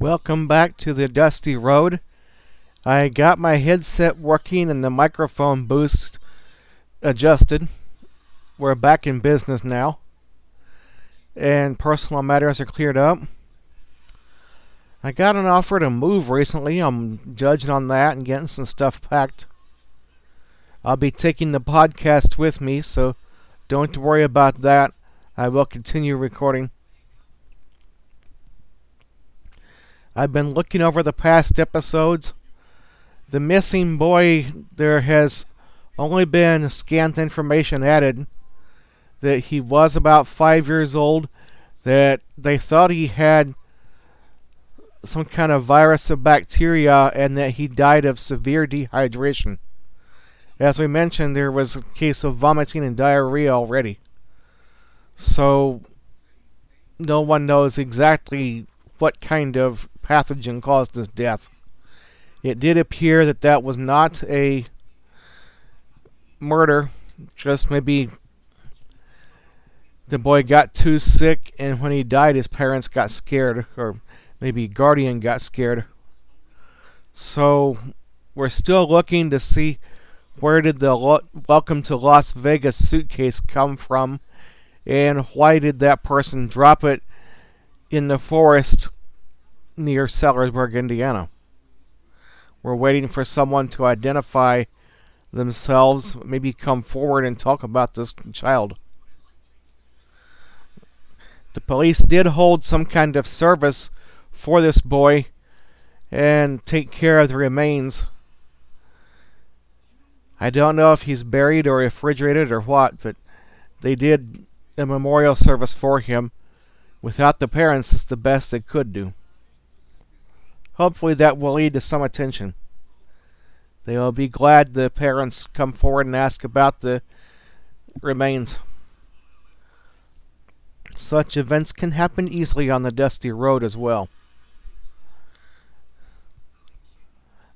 Welcome back to the Dusty Road. I got my headset working and the microphone boost adjusted. We're back in business now. And personal matters are cleared up. I got an offer to move recently. I'm judging on that and getting some stuff packed. I'll be taking the podcast with me, so don't worry about that. I will continue recording. I've been looking over the past episodes. The missing boy, there has only been scant information added that he was about five years old, that they thought he had some kind of virus or bacteria, and that he died of severe dehydration. As we mentioned, there was a case of vomiting and diarrhea already. So, no one knows exactly what kind of pathogen caused his death. It did appear that that was not a murder, just maybe the boy got too sick, and when he died, his parents got scared, or maybe guardian got scared. So we're still looking to see where did the lo- welcome to Las Vegas suitcase come from, and why did that person drop it in the forest near Sellersburg, Indiana. We're waiting for someone to identify themselves, maybe come forward and talk about this child. The police did hold some kind of service for this boy and take care of the remains. I don't know if he's buried or refrigerated or what, but they did a memorial service for him. Without the parents, it's the best they could do. Hopefully, that will lead to some attention. They will be glad the parents come forward and ask about the remains. Such events can happen easily on the dusty road as well.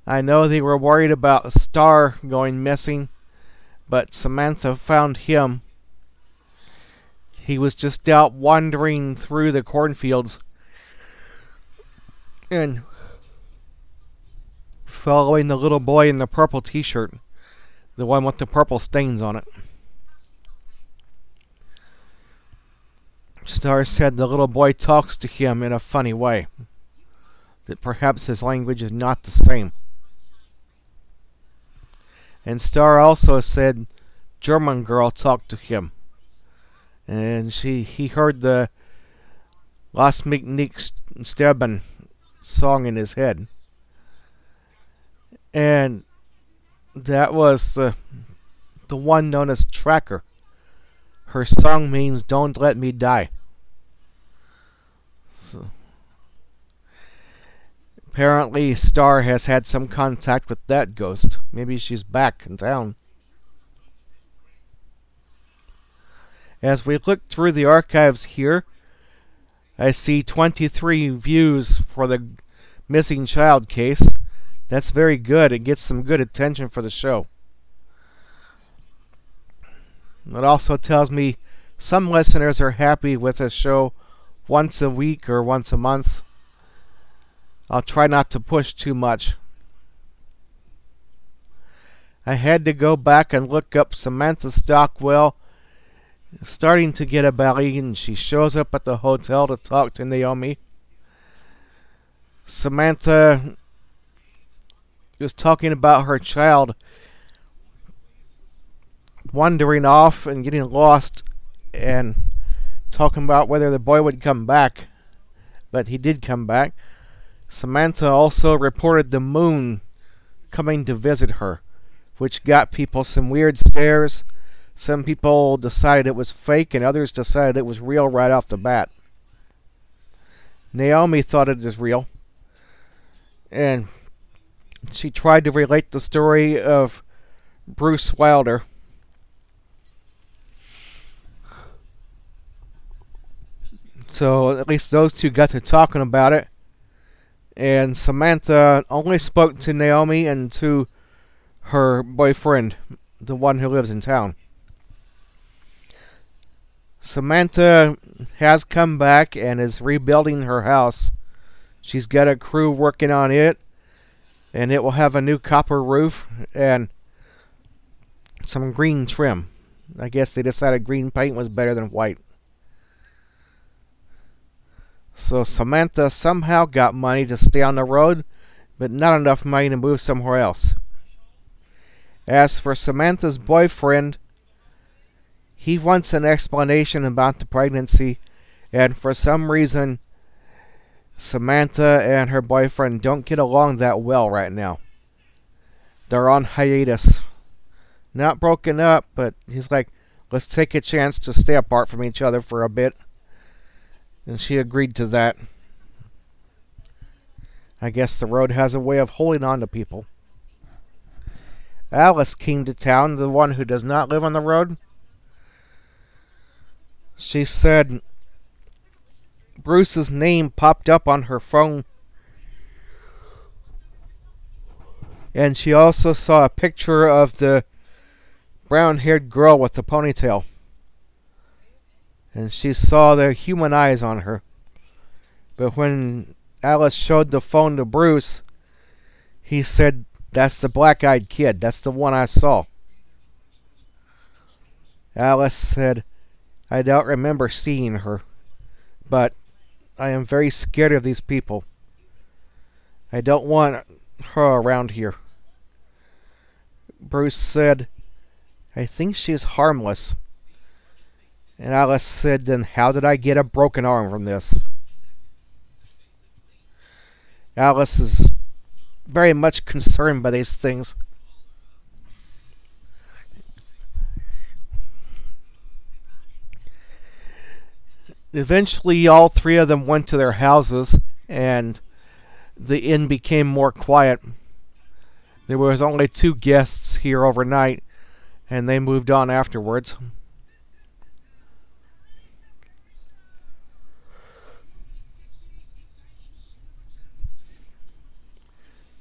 I know they were worried about Star going missing, but Samantha found him. He was just out wandering through the cornfields. And following the little boy in the purple t shirt, the one with the purple stains on it. Star said the little boy talks to him in a funny way, that perhaps his language is not the same. And Star also said German girl talked to him, and she he heard the Lass mich nicht sterben song in his head and that was uh, the one known as Tracker. Her song means "Don't Let Me Die." So, apparently, Star has had some contact with that ghost. Maybe she's back in town. As we look through the archives here, I see 23 views for the missing child case. That's very good. It gets some good attention for the show. It also tells me some listeners are happy with a show once a week or once a month. I'll try not to push too much. I had to go back and look up Samantha Stockwell, starting to get a belly, and she shows up at the hotel to talk to Naomi. Samantha was talking about her child wandering off and getting lost and talking about whether the boy would come back. But he did come back. Samantha also reported the moon coming to visit her, which got people some weird stares. Some people decided it was fake, and others decided it was real right off the bat. Naomi thought it was real. And she tried to relate the story of Bruce Wilder. So at least those two got to talking about it. And Samantha only spoke to Naomi and to her boyfriend, the one who lives in town. Samantha has come back and is rebuilding her house. She's got a crew working on it, and it will have a new copper roof and some green trim. I guess they decided green paint was better than white. So Samantha somehow got money to stay on the road, but not enough money to move somewhere else. As for Samantha's boyfriend, he wants an explanation about the pregnancy, and for some reason, Samantha and her boyfriend don't get along that well right now. They're on hiatus. Not broken up, but he's like, let's take a chance to stay apart from each other for a bit. And she agreed to that. I guess the road has a way of holding on to people. Alice came to town, the one who does not live on the road. She said Bruce's name popped up on her phone. And she also saw a picture of the brown haired girl with the ponytail. And she saw the human eyes on her. But when Alice showed the phone to Bruce, he said, That's the black eyed kid. That's the one I saw. Alice said, I don't remember seeing her, but I am very scared of these people. I don't want her around here. Bruce said, I think she's harmless. And Alice said, Then how did I get a broken arm from this? Alice is very much concerned by these things. Eventually, all three of them went to their houses, and the inn became more quiet. There was only two guests here overnight, and they moved on afterwards.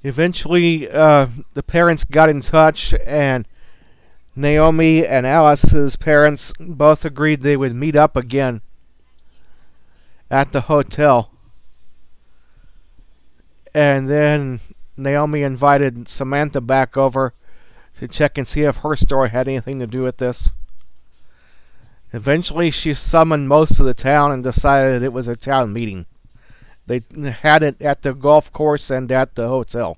Eventually, uh, the parents got in touch, and Naomi and Alice's parents both agreed they would meet up again at the hotel. And then Naomi invited Samantha back over to check and see if her story had anything to do with this. Eventually, she summoned most of the town and decided it was a town meeting. They had it at the golf course and at the hotel.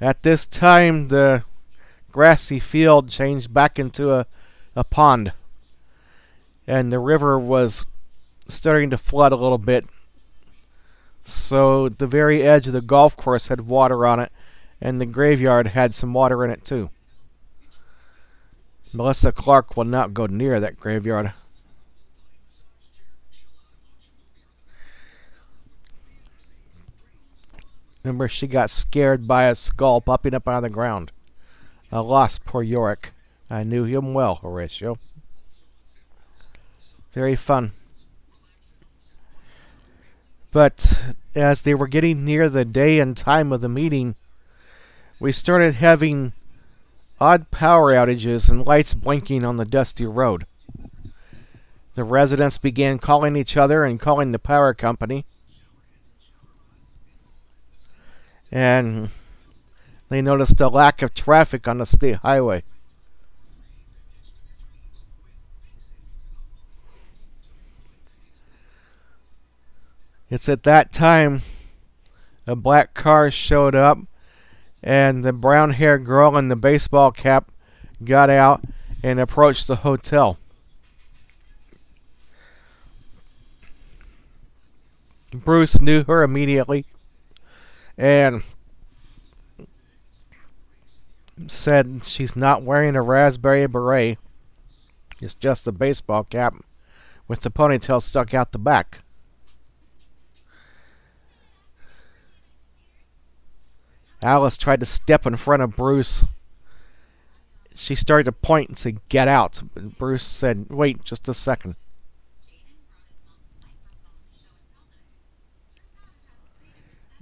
At this time, the grassy field changed back into a, a pond and the river was starting to flood a little bit. So the very edge of the golf course had water on it, and the graveyard had some water in it too. Melissa Clark will not go near that graveyard. Remember, she got scared by a skull popping up out of the ground. I lost poor Yorick. I knew him well, Horatio. Very fun. But as they were getting near the day and time of the meeting, we started having odd power outages and lights blinking on the dusty road. The residents began calling each other and calling the power company. And they noticed a lack of traffic on the state highway. It's at that time a black car showed up, and the brown haired girl in the baseball cap got out and approached the hotel. Bruce knew her immediately and said she's not wearing a raspberry beret. It's just a baseball cap with the ponytail stuck out the back. Alice tried to step in front of Bruce. She started to point and say, Get out. But Bruce said, Wait just a second.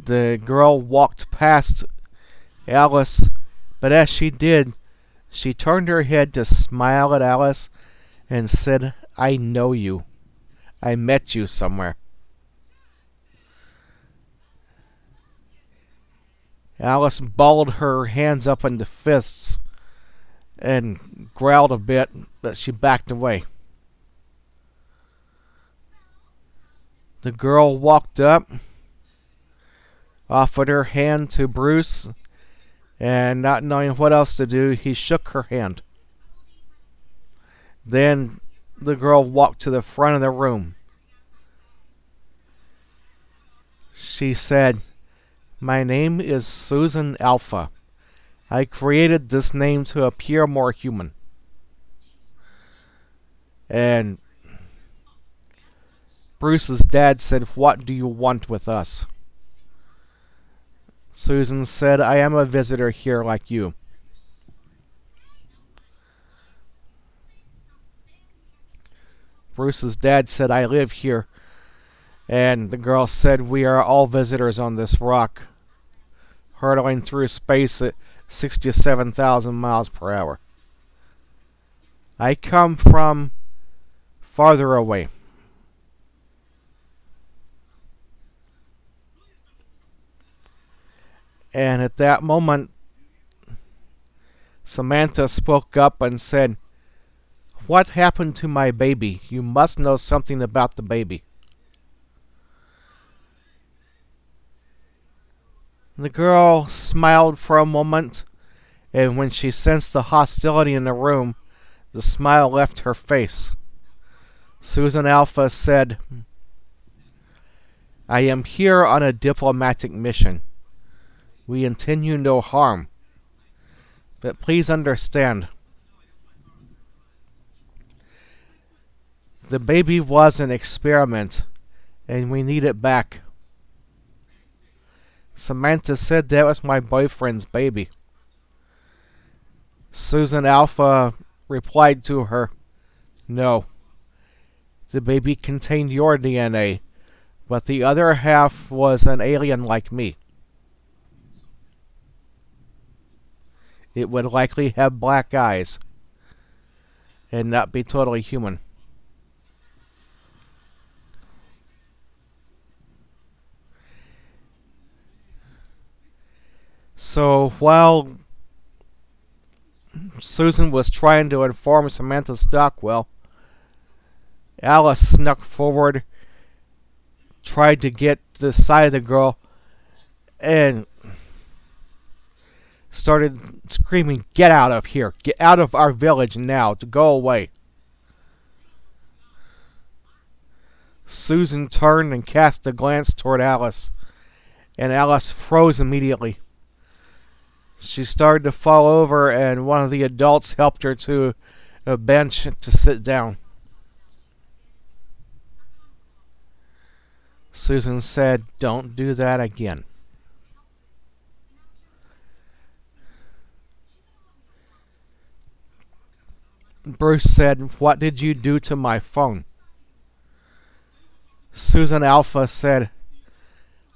The girl walked past Alice, but as she did, she turned her head to smile at Alice and said, I know you. I met you somewhere. Alice balled her hands up into fists and growled a bit, but she backed away. The girl walked up, offered her hand to Bruce, and not knowing what else to do, he shook her hand. Then the girl walked to the front of the room. She said, My name is Susan Alpha. I created this name to appear more human. And Bruce's dad said, What do you want with us? Susan said, I am a visitor here like you. Bruce's dad said, I live here. And the girl said, We are all visitors on this rock, hurtling through space at 67,000 miles per hour. I come from farther away. And at that moment, Samantha spoke up and said, What happened to my baby? You must know something about the baby. The girl smiled for a moment, and when she sensed the hostility in the room, the smile left her face. Susan Alpha said, I am here on a diplomatic mission. We intend you no harm. But please understand, the baby was an experiment, and we need it back. Samantha said that was my boyfriend's baby. Susan Alpha replied to her, No. The baby contained your DNA, but the other half was an alien like me. it would likely have black eyes and not be totally human. So while Susan was trying to inform Samantha Stockwell, Alice snuck forward, tried to get the side of the girl, and started screaming, Get out of here! Get out of our village now! To go away! Susan turned and cast a glance toward Alice, and Alice froze immediately. She started to fall over, and one of the adults helped her to a bench to sit down. Susan said, Don't do that again. Bruce said, What did you do to my phone? Susan Alpha said,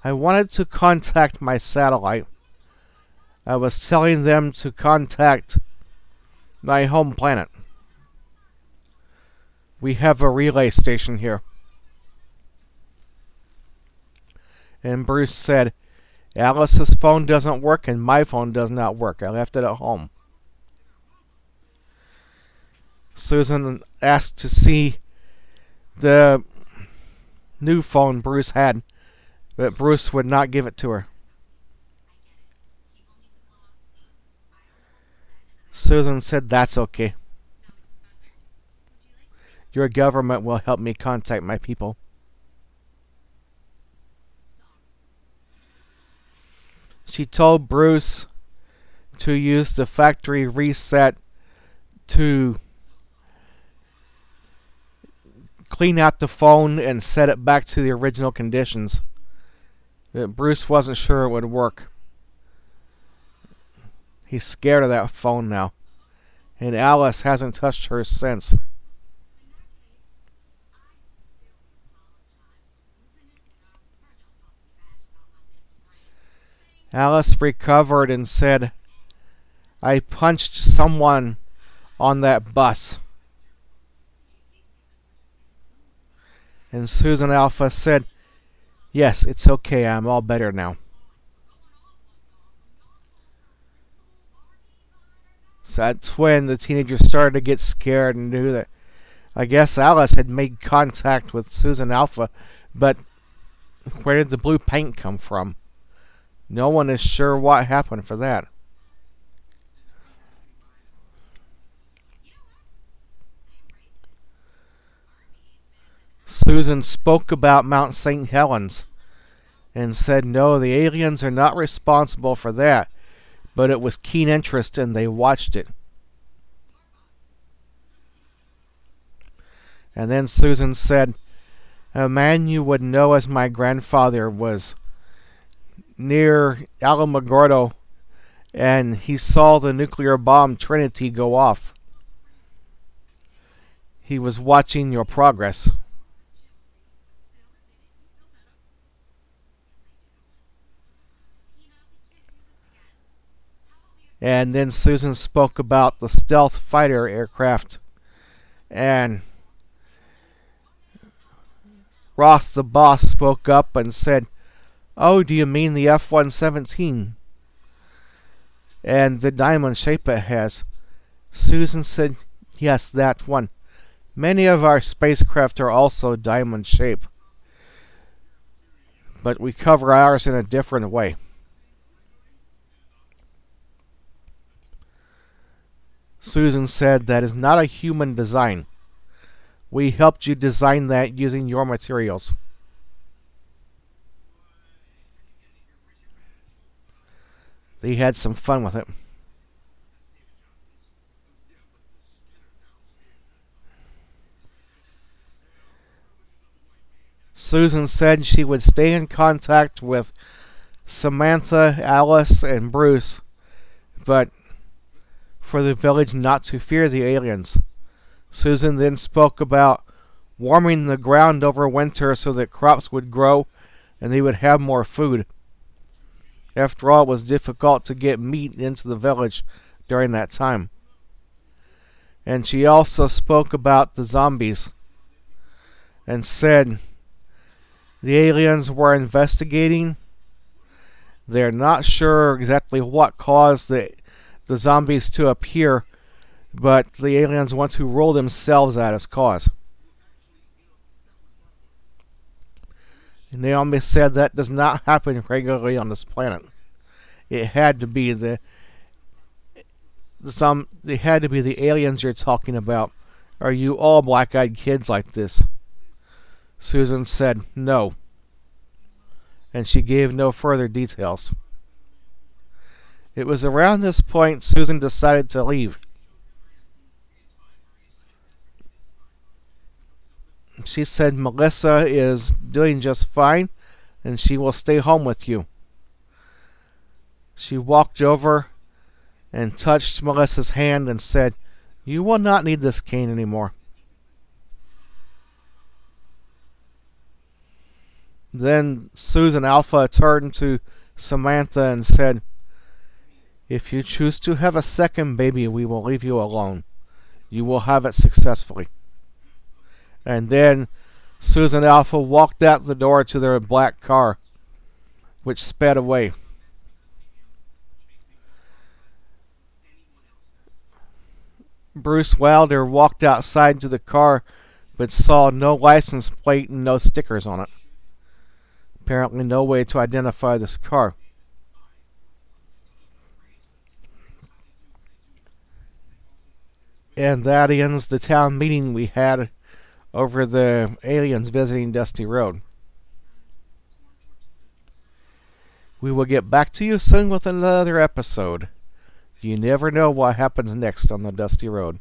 I wanted to contact my satellite. I was telling them to contact my home planet. We have a relay station here. And Bruce said, Alice's phone doesn't work and my phone does not work. I left it at home. Susan asked to see the new phone Bruce had, but Bruce would not give it to her. Susan said that's okay. Your government will help me contact my people. She told Bruce to use the factory reset to clean out the phone and set it back to the original conditions. Bruce wasn't sure it would work. He's scared of that phone now. And Alice hasn't touched hers since. Alice recovered and said, I punched someone on that bus. And Susan Alpha said, Yes, it's okay. I'm all better now. So that's when the teenagers started to get scared and knew that I guess Alice had made contact with Susan Alpha, but where did the blue paint come from? No one is sure what happened for that. Susan spoke about Mount St. Helens and said no, the aliens are not responsible for that, but it was keen interest and they watched it. And then Susan said, A man you would know as my grandfather was near Alamogordo and he saw the nuclear bomb Trinity go off. He was watching your progress. And then Susan spoke about the stealth fighter aircraft. And Ross, the boss, spoke up and said, Oh, do you mean the F 117? And the diamond shape it has. Susan said, Yes, that one. Many of our spacecraft are also diamond shape. But we cover ours in a different way. Susan said, That is not a human design. We helped you design that using your materials. They had some fun with it. Susan said she would stay in contact with Samantha, Alice, and Bruce, but for the village not to fear the aliens. Susan then spoke about warming the ground over winter so that crops would grow and they would have more food. After all, it was difficult to get meat into the village during that time. And she also spoke about the zombies and said the aliens were investigating. They're not sure exactly what caused the the zombies to appear, but the aliens want to rule themselves at as cause. Naomi said that does not happen regularly on this planet. It had to be the some it had to be the aliens you're talking about. Are you all black-eyed kids like this? Susan said no. And she gave no further details. It was around this point Susan decided to leave. She said Melissa is doing just fine and she will stay home with you. She walked over and touched Melissa's hand and said, You will not need this cane anymore. Then Susan Alpha turned to Samantha and said, if you choose to have a second baby, we will leave you alone. You will have it successfully. And then Susan Alpha walked out the door to their black car, which sped away. Bruce Wilder walked outside to the car but saw no license plate and no stickers on it. Apparently, no way to identify this car. And that ends the town meeting we had over the aliens visiting Dusty Road. We will get back to you soon with another episode. You never know what happens next on the Dusty Road.